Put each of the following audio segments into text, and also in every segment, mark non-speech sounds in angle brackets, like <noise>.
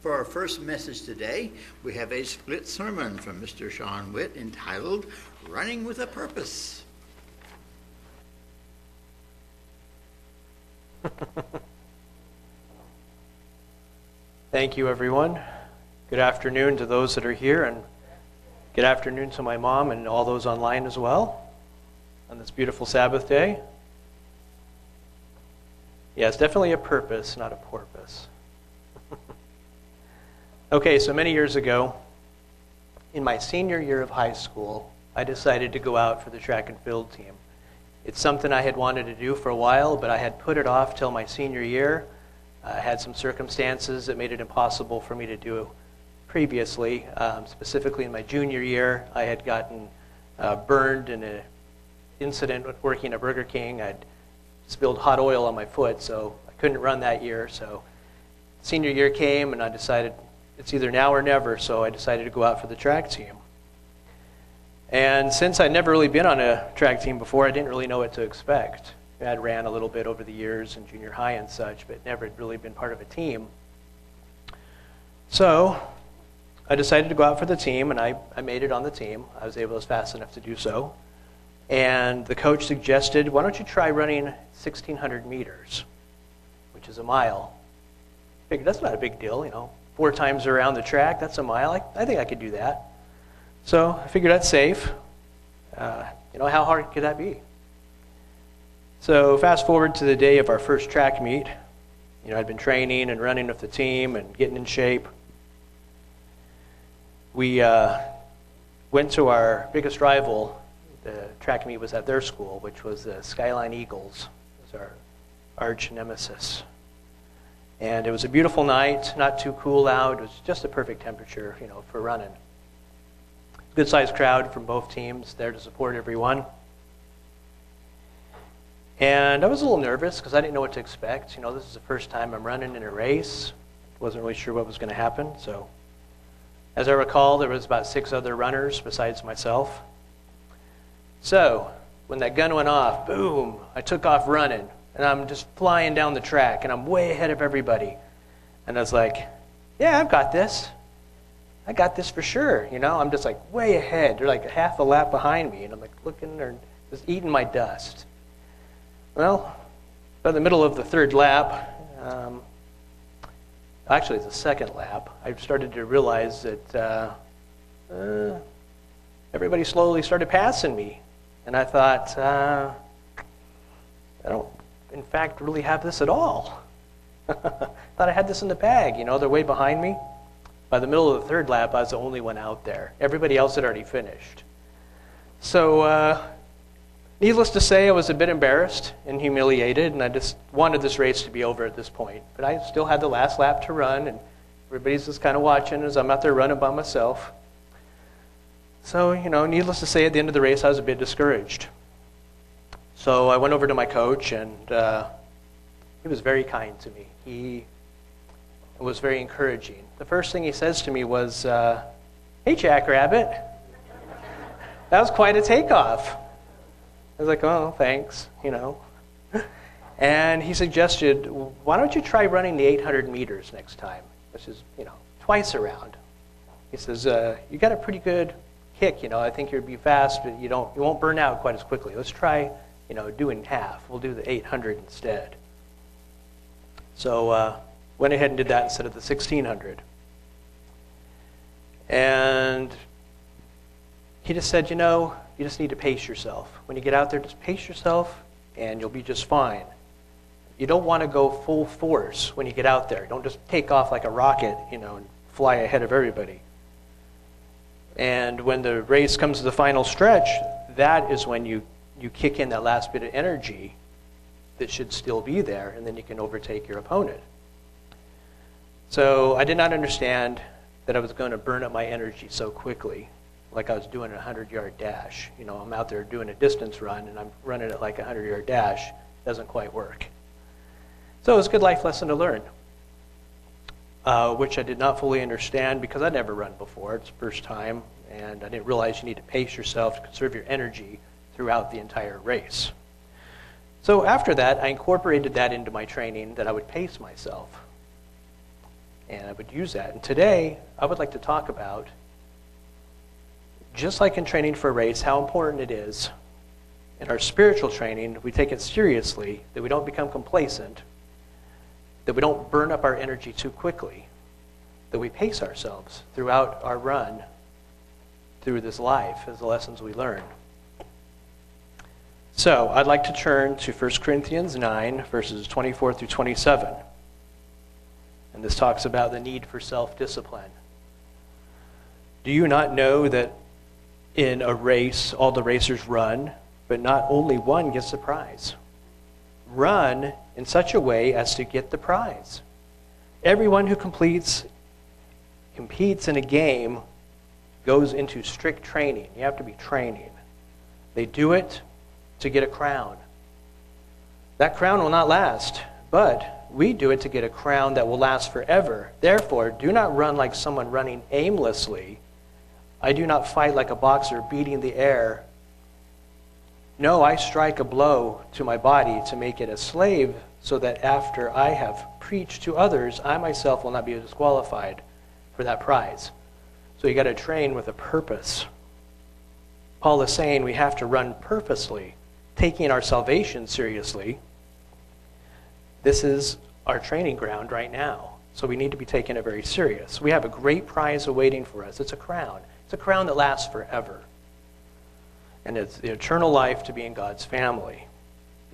For our first message today, we have a split sermon from Mr. Shawn Witt entitled Running with a Purpose. <laughs> Thank you, everyone. Good afternoon to those that are here, and good afternoon to my mom and all those online as well on this beautiful Sabbath day. Yeah, it's definitely a purpose, not a porpoise. Okay, so many years ago, in my senior year of high school, I decided to go out for the track and field team. It's something I had wanted to do for a while, but I had put it off till my senior year. I had some circumstances that made it impossible for me to do previously. Um, specifically, in my junior year, I had gotten uh, burned in an incident working at Burger King. I'd spilled hot oil on my foot, so I couldn't run that year. So senior year came, and I decided it's either now or never. So I decided to go out for the track team. And since I'd never really been on a track team before, I didn't really know what to expect. I had ran a little bit over the years in junior high and such, but never had really been part of a team. So I decided to go out for the team, and I, I made it on the team. I was able, to fast enough to do so. And the coach suggested, why don't you try running 1,600 meters, which is a mile. I figured that's not a big deal, you know. Four times around the track, that's a mile. I, I think I could do that. So I figured that's safe. Uh, you know, how hard could that be? So fast forward to the day of our first track meet. You know, I'd been training and running with the team and getting in shape. We uh, went to our biggest rival the track meet was at their school, which was the Skyline Eagles. It was our arch nemesis. And it was a beautiful night, not too cool out. It was just a perfect temperature, you know, for running. Good sized crowd from both teams there to support everyone. And I was a little nervous because I didn't know what to expect. You know, this is the first time I'm running in a race. Wasn't really sure what was going to happen. So, as I recall, there was about six other runners besides myself. So, when that gun went off, boom, I took off running. And I'm just flying down the track, and I'm way ahead of everybody. And I was like, yeah, I've got this. I got this for sure. You know, I'm just like way ahead. They're like half a lap behind me. And I'm like looking, they're just eating my dust. Well, by the middle of the third lap, um, actually, it's the second lap, I started to realize that uh, uh, everybody slowly started passing me. And I thought, uh, I don't, in fact, really have this at all. <laughs> thought I had this in the bag. You know, they're way behind me. By the middle of the third lap, I was the only one out there. Everybody else had already finished. So, uh, needless to say, I was a bit embarrassed and humiliated, and I just wanted this race to be over at this point. But I still had the last lap to run, and everybody's just kind of watching as I'm out there running by myself. So, you know, needless to say, at the end of the race, I was a bit discouraged. So I went over to my coach, and uh, he was very kind to me. He was very encouraging. The first thing he says to me was, uh, Hey, Jackrabbit. <laughs> that was quite a takeoff. I was like, Oh, thanks, you know. <laughs> And he suggested, Why don't you try running the 800 meters next time? Which is, you know, twice around. He says, uh, You got a pretty good kick, you know. I think you'd be fast, but you, don't, you won't burn out quite as quickly. Let's try, you know, doing half. We'll do the 800 instead. So, uh, went ahead and did that instead of the 1600. And he just said, you know, you just need to pace yourself. When you get out there, just pace yourself and you'll be just fine. You don't want to go full force when you get out there. Don't just take off like a rocket, you know, and fly ahead of everybody. And when the race comes to the final stretch, that is when you, you kick in that last bit of energy that should still be there, and then you can overtake your opponent. So I did not understand that I was going to burn up my energy so quickly, like I was doing a 100 yard dash. You know, I'm out there doing a distance run and I'm running it like a 100 yard dash. Doesn't quite work. So it was a good life lesson to learn, uh, which I did not fully understand because I'd never run before. It's the first time, and I didn't realize you need to pace yourself to conserve your energy throughout the entire race. So after that, I incorporated that into my training that I would pace myself And I would use that. And today, I would like to talk about, just like in training for a race, how important it is in our spiritual training, we take it seriously, that we don't become complacent, that we don't burn up our energy too quickly, that we pace ourselves throughout our run through this life as the lessons we learn. So, I'd like to turn to 1 Corinthians 9, verses 24 through 27. And this talks about the need for self discipline. Do you not know that in a race, all the racers run, but not only one gets the prize? Run in such a way as to get the prize. Everyone who completes competes in a game goes into strict training. You have to be training. They do it to get a crown. That crown will not last, but we do it to get a crown that will last forever. Therefore, do not run like someone running aimlessly. I do not fight like a boxer beating the air. No, I strike a blow to my body to make it a slave, so that after I have preached to others, I myself will not be disqualified for that prize. So you got to train with a purpose. Paul is saying we have to run purposely, taking our salvation seriously. This is our training ground right now. So we need to be taking it very serious. We have a great prize awaiting for us. It's a crown. It's a crown that lasts forever. And it's the eternal life to be in God's family.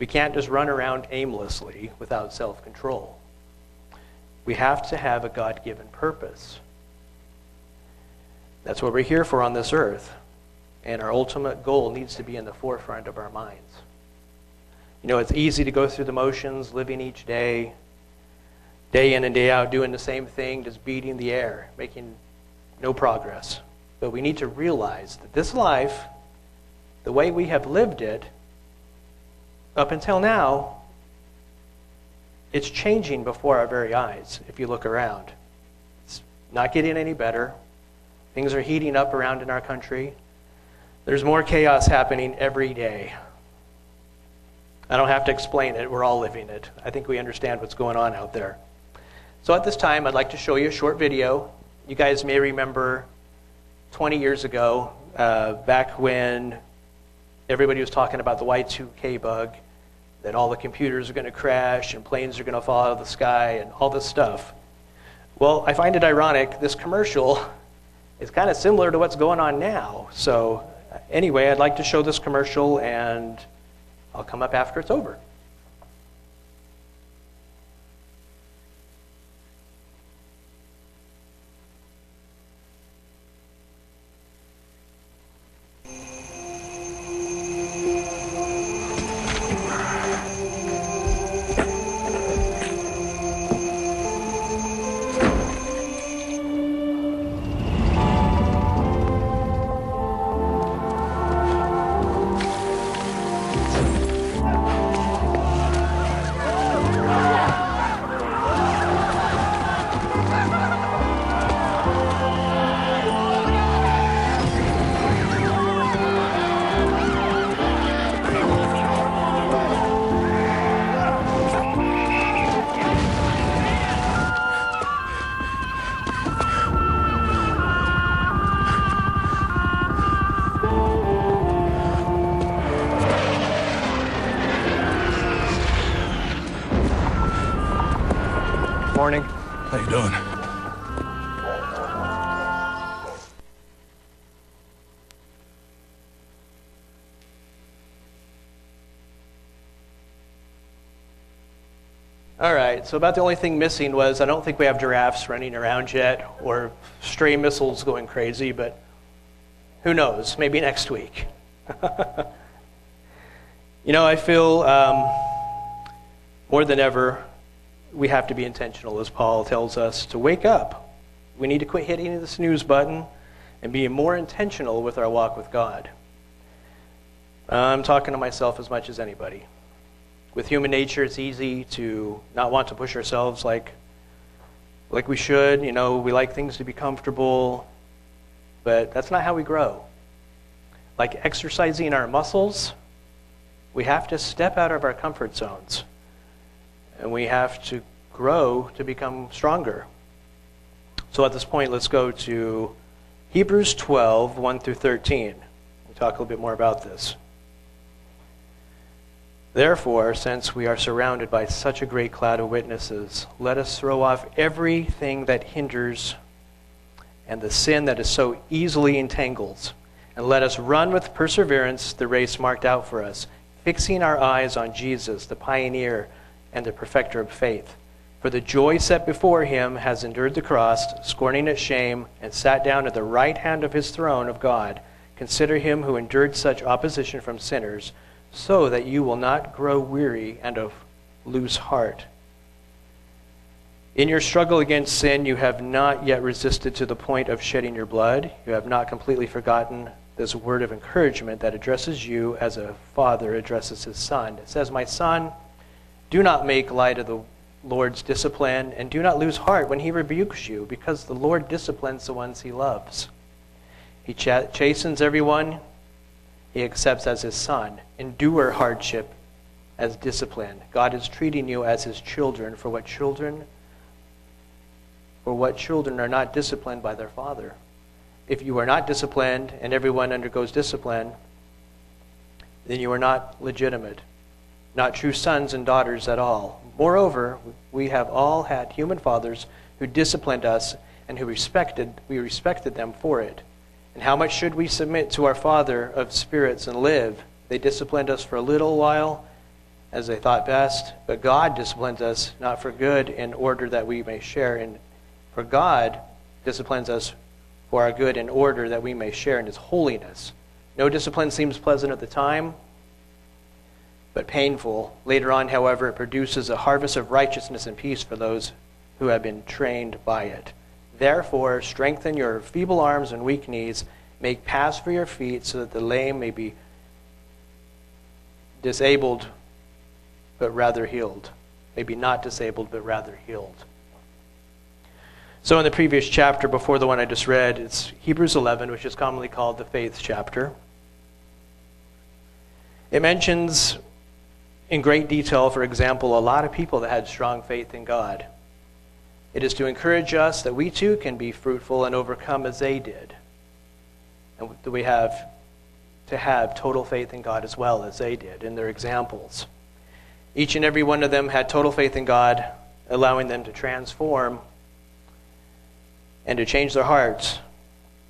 We can't just run around aimlessly without self control. We have to have a God given purpose. That's what we're here for on this earth. And our ultimate goal needs to be in the forefront of our minds. You know, it's easy to go through the motions, living each day, day in and day out, doing the same thing, just beating the air, making no progress. But we need to realize that this life, the way we have lived it, up until now, it's changing before our very eyes if you look around. It's not getting any better. Things are heating up around in our country. There's more chaos happening every day. I don't have to explain it, we're all living it. I think we understand what's going on out there. So at this time, I'd like to show you a short video. You guys may remember 20 years ago, uh, back when everybody was talking about the Y2K bug, that all the computers are going to crash and planes are going to fall out of the sky and all this stuff. Well, I find it ironic, this commercial is kind of similar to what's going on now. So, anyway, I'd like to show this commercial, and I'll come up after it's over. Morning. How you doing? All right, so about the only thing missing was I don't think we have giraffes running around yet or stray missiles going crazy, but who knows? Maybe next week. <laughs> you know, I feel um, more than ever we have to be intentional, as Paul tells us, to wake up. We need to quit hitting the snooze button and be more intentional with our walk with God. I'm talking to myself as much as anybody with human nature, it's easy to not want to push ourselves like, like we should. You know, we like things to be comfortable, but that's not how we grow. Like exercising our muscles, we have to step out of our comfort zones and we have to grow to become stronger. So at this point, let's go to Hebrews 12, 1 through 13. We'll talk a little bit more about this. Therefore, since we are surrounded by such a great cloud of witnesses, let us throw off everything that hinders and the sin that is so easily entangles, and let us run with perseverance the race marked out for us, fixing our eyes on Jesus, the pioneer and the perfecter of faith. For the joy set before him has endured the cross, scorning its shame, and sat down at the right hand of his throne of God. Consider him who endured such opposition from sinners so that you will not grow weary and of lose heart. In your struggle against sin, you have not yet resisted to the point of shedding your blood. You have not completely forgotten this word of encouragement that addresses you as a father addresses his son. It says, My son, do not make light of the Lord's discipline, and do not lose heart when he rebukes you, because the Lord disciplines the ones he loves. He ch- chastens everyone he accepts as his son. Endure hardship as discipline. God is treating you as his children for what children for what children are not disciplined by their father. If you are not disciplined and everyone undergoes discipline, then you are not legitimate, not true sons and daughters at all. Moreover, we have all had human fathers who disciplined us and who respected we respected them for it. And how much should we submit to our Father of spirits and live? They disciplined us for a little while as they thought best, but God disciplines us not for good in order that we may share in for God disciplines us for our good in order that we may share in his holiness. No discipline seems pleasant at the time, but painful. Later on, however, it produces a harvest of righteousness and peace for those who have been trained by it. Therefore, strengthen your feeble arms and weak knees. Make paths for your feet so that the lame may be disabled, but rather healed. Maybe not disabled, but rather healed. So, in the previous chapter, before the one I just read, it's Hebrews 11, which is commonly called the faith chapter. It mentions in great detail, for example, a lot of people that had strong faith in God. It is to encourage us that we too can be fruitful and overcome as they did. And that we have to have total faith in God as well as they did in their examples. Each and every one of them had total faith in God, allowing them to transform and to change their hearts.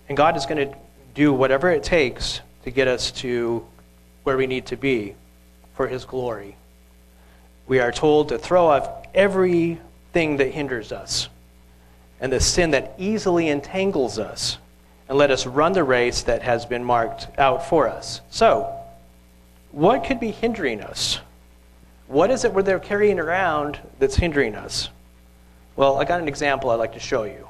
And God is going to do whatever it takes to get us to where we need to be for His glory. We are told to throw off every thing that hinders us and the sin that easily entangles us, and let us run the race that has been marked out for us. So, what could be hindering us? What is it they're carrying around that's hindering us? Well, I got an example I'd like to show you.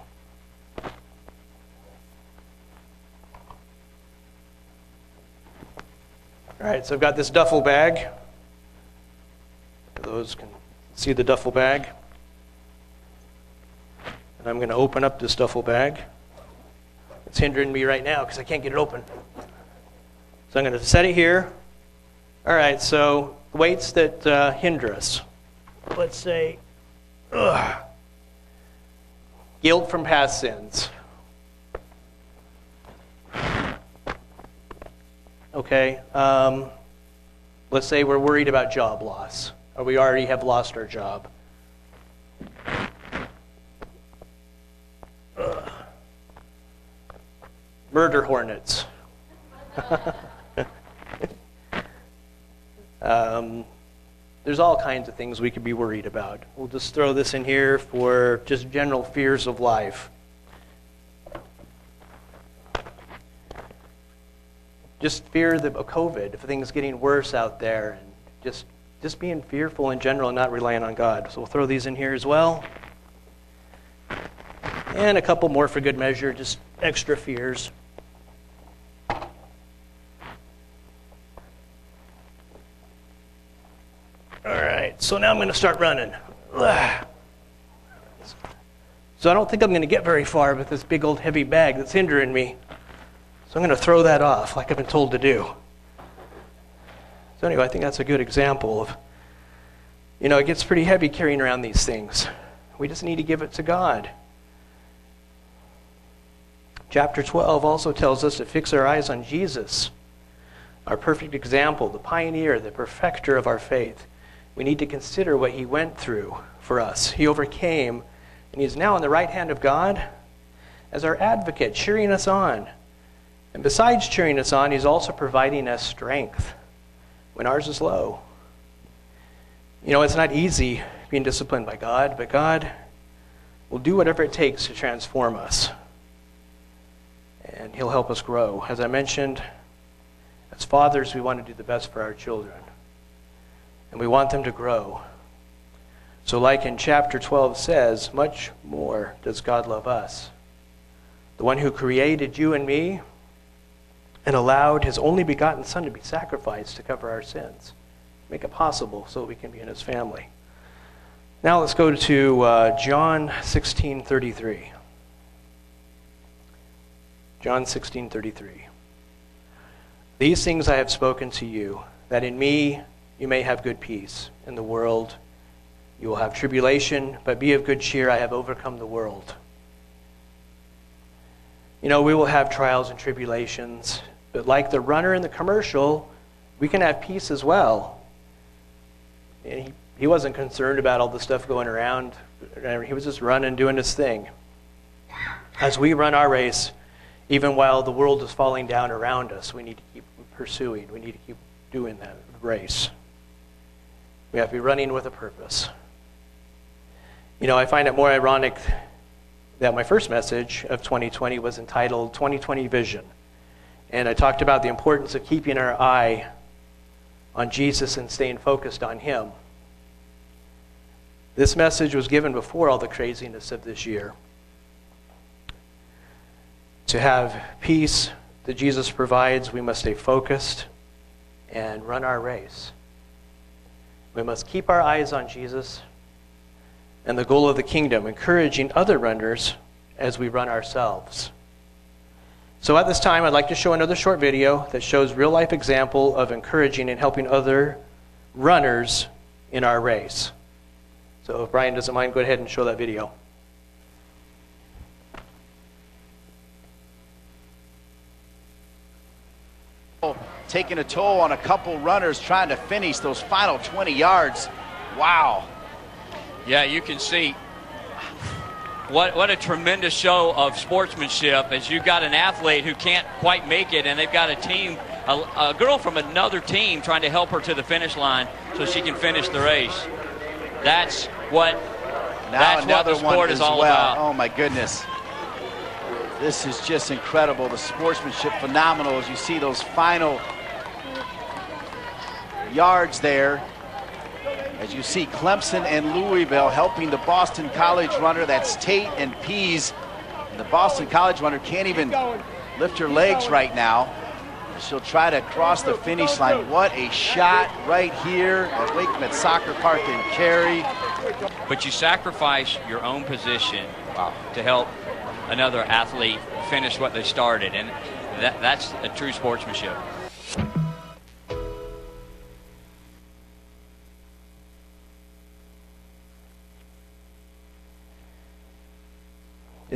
All right, so I've got this duffel bag. Those can see the duffel bag. And I'm going to open up this duffel bag. It's hindering me right now because I can't get it open. So I'm going to set it here. All right, so weights that uh, hinder us. Let's say ugh, guilt from past sins. Okay, um, let's say we're worried about job loss, or we already have lost our job. murder hornets. <laughs> um, there's all kinds of things we could be worried about. We'll just throw this in here for just general fears of life. Just fear of COVID, if things getting worse out there, and just just being fearful in general and not relying on God. So we'll throw these in here as well. And a couple more for good measure, just extra fears. All right, so now I'm going to start running. <sighs> So I don't think I'm going to get very far with this big old heavy bag that's hindering me. So I'm going to throw that off like I've been told to do. So anyway, I think that's a good example of, you know, it gets pretty heavy carrying around these things. We just need to give it to God. Chapter 12 also tells us to fix our eyes on Jesus, our perfect example, the pioneer, the perfecter of our faith. We need to consider what he went through for us. He overcame, and he is now on the right hand of God as our advocate, cheering us on. And besides cheering us on, he's also providing us strength when ours is low. You know, it's not easy being disciplined by God, but God will do whatever it takes to transform us. And He'll help us grow. As I mentioned, as fathers, we want to do the best for our children. And we want them to grow. So, like in chapter 12 says, much more does God love us. The one who created you and me and allowed his only begotten Son to be sacrificed to cover our sins, make it possible so we can be in his family. Now let's go to uh, John 16:33. John 16:33. These things I have spoken to you, that in me you may have good peace. In the world you will have tribulation, but be of good cheer, I have overcome the world. You know, we will have trials and tribulations, but like the runner in the commercial, we can have peace as well. And he, he wasn't concerned about all the stuff going around. He was just running, doing his thing. As we run our race, even while the world is falling down around us, we need to keep pursuing. We need to keep doing that race. We have to be running with a purpose. You know, I find it more ironic that my first message of 2020 was entitled 2020 Vision. And I talked about the importance of keeping our eye on Jesus and staying focused on Him. This message was given before all the craziness of this year. To have peace that Jesus provides, we must stay focused and run our race. We must keep our eyes on Jesus and the goal of the kingdom, encouraging other runners as we run ourselves. So at this time, I'd like to show another short video that shows real life example of encouraging and helping other runners in our race. So if Brian doesn't mind, go ahead and show that video. Taking a toll on a couple runners trying to finish those final 20 yards. Wow. Yeah, you can see what what a tremendous show of sportsmanship as you've got an athlete who can't quite make it, and they've got a team, a, a girl from another team trying to help her to the finish line so she can finish the race. That's what Now that's another what the sport one is all well. about. Oh my goodness. This is just incredible. The sportsmanship phenomenal as you see those final yards there. As you see Clemson and Louisville helping the Boston College runner. That's Tate and Pease. And the Boston College runner can't even lift her legs right now. She'll try to cross the finish line. What a shot right here at WakeMed Soccer Park in Cary. But you sacrifice your own position to help another athlete finish what they started, and that, that's a true sportsmanship.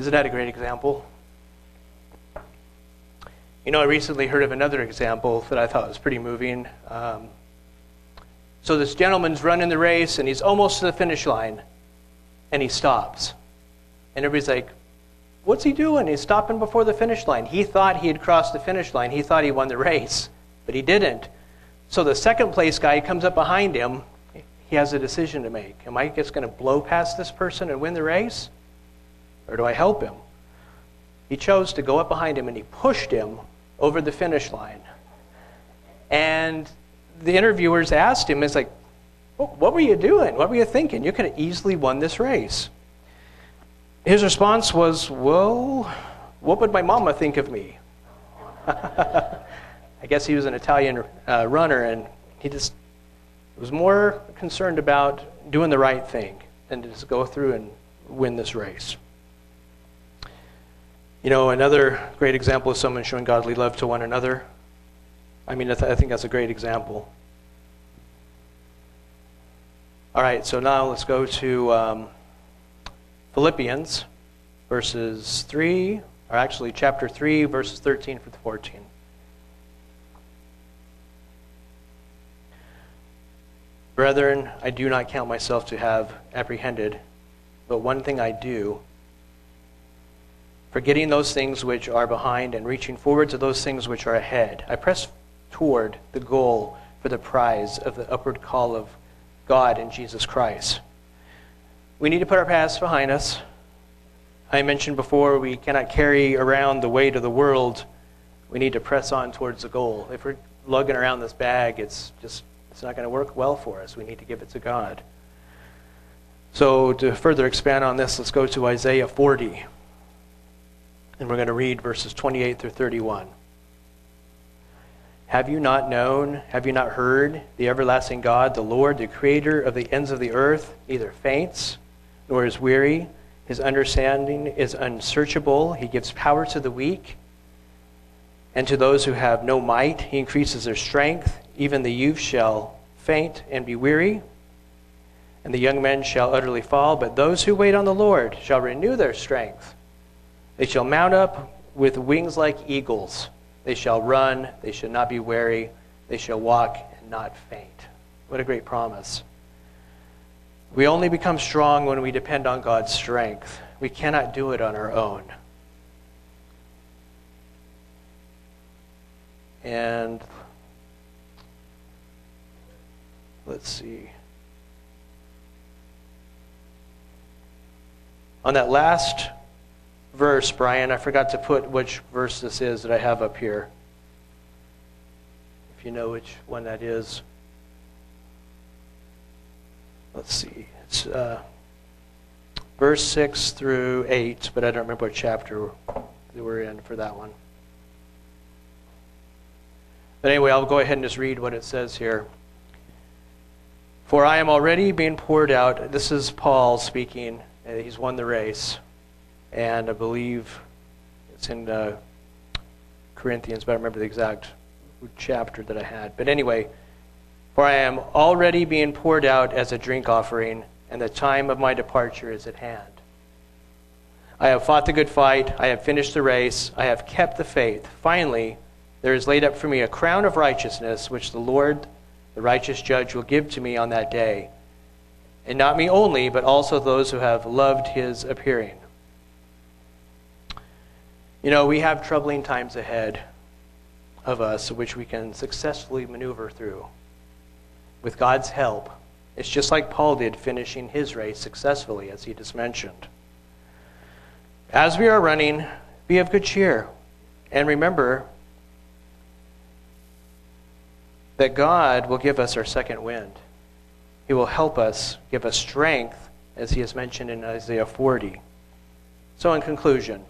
Isn't that a great example? You know, I recently heard of another example that I thought was pretty moving. Um, so this gentleman's running the race and he's almost to the finish line and he stops. And everybody's like, What's he doing? He's stopping before the finish line. He thought he had crossed the finish line. He thought he won the race, but he didn't. So the second place guy comes up behind him. He has a decision to make. Am I just going to blow past this person and win the race? Or do I help him? He chose to go up behind him and he pushed him over the finish line. And the interviewers asked him, it's like, what were you doing? What were you thinking? You could have easily won this race. His response was, Well, what would my mama think of me? <laughs> I guess he was an Italian uh, runner and he just was more concerned about doing the right thing than to just go through and win this race. You know, another great example of someone showing godly love to one another. I mean, I, th- I think that's a great example. All right, so now let's go to um, Philippians verses 3 or actually chapter 3, verses 13 through 14. Brethren, I do not count myself to have apprehended, but one thing I do, forgetting those things which are behind and reaching forward to those things which are ahead. I press toward the goal for the prize of the upward call of God in Jesus Christ. We need to put our past behind us. I mentioned before we cannot carry around the weight of the world. We need to press on towards the goal. If we're lugging around this bag, it's just it's not going to work well for us. We need to give it to God. So to further expand on this, let's go to Isaiah 40. And we're going to read verses 28 through 31. Have you not known, have you not heard, the everlasting God, the Lord, the creator of the ends of the earth, neither faints nor is weary? His understanding is unsearchable. He gives power to the weak. And to those who have no might, he increases their strength. Even the youth shall faint and be weary, and the young men shall utterly fall. But those who wait on the Lord shall renew their strength. They shall mount up with wings like eagles. They shall run, they shall not be weary, they shall walk and not faint. What a great promise. We only become strong when we depend on God's strength. We cannot do it on our own. And let's see. On that last verse, Brian, I forgot to put which verse this is that I have up here. If you know which one that is. Let's see. It's uh, verse 6 through 8, but I don't remember what chapter we were in for that one. But anyway, I'll go ahead and just read what it says here. For I am already being poured out. This is Paul speaking. He's won the race. And I believe it's in uh, Corinthians, but I remember the exact chapter that I had. But anyway, for I am already being poured out as a drink offering, and the time of my departure is at hand. I have fought the good fight. I have finished the race. I have kept the faith. Finally, there is laid up for me a crown of righteousness, which the Lord, the righteous judge, will give to me on that day. And not me only, but also those who have loved his appearing. You know, we have troubling times ahead of us, which we can successfully maneuver through. With God's help, it's just like Paul did, finishing his race successfully, as he just mentioned. As we are running, be of good cheer. And remember, that God will give us our second wind. He will help us, give us strength, as he has mentioned in Isaiah 40. So, in conclusion,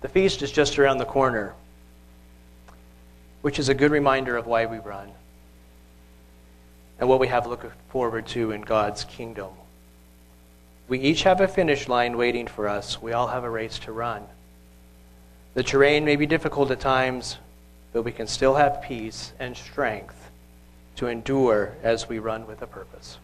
the feast is just around the corner, which is a good reminder of why we run and what we have to look forward to in God's kingdom. We each have a finish line waiting for us. We all have a race to run. The terrain may be difficult at times, but we can still have peace and strength to endure as we run with a purpose.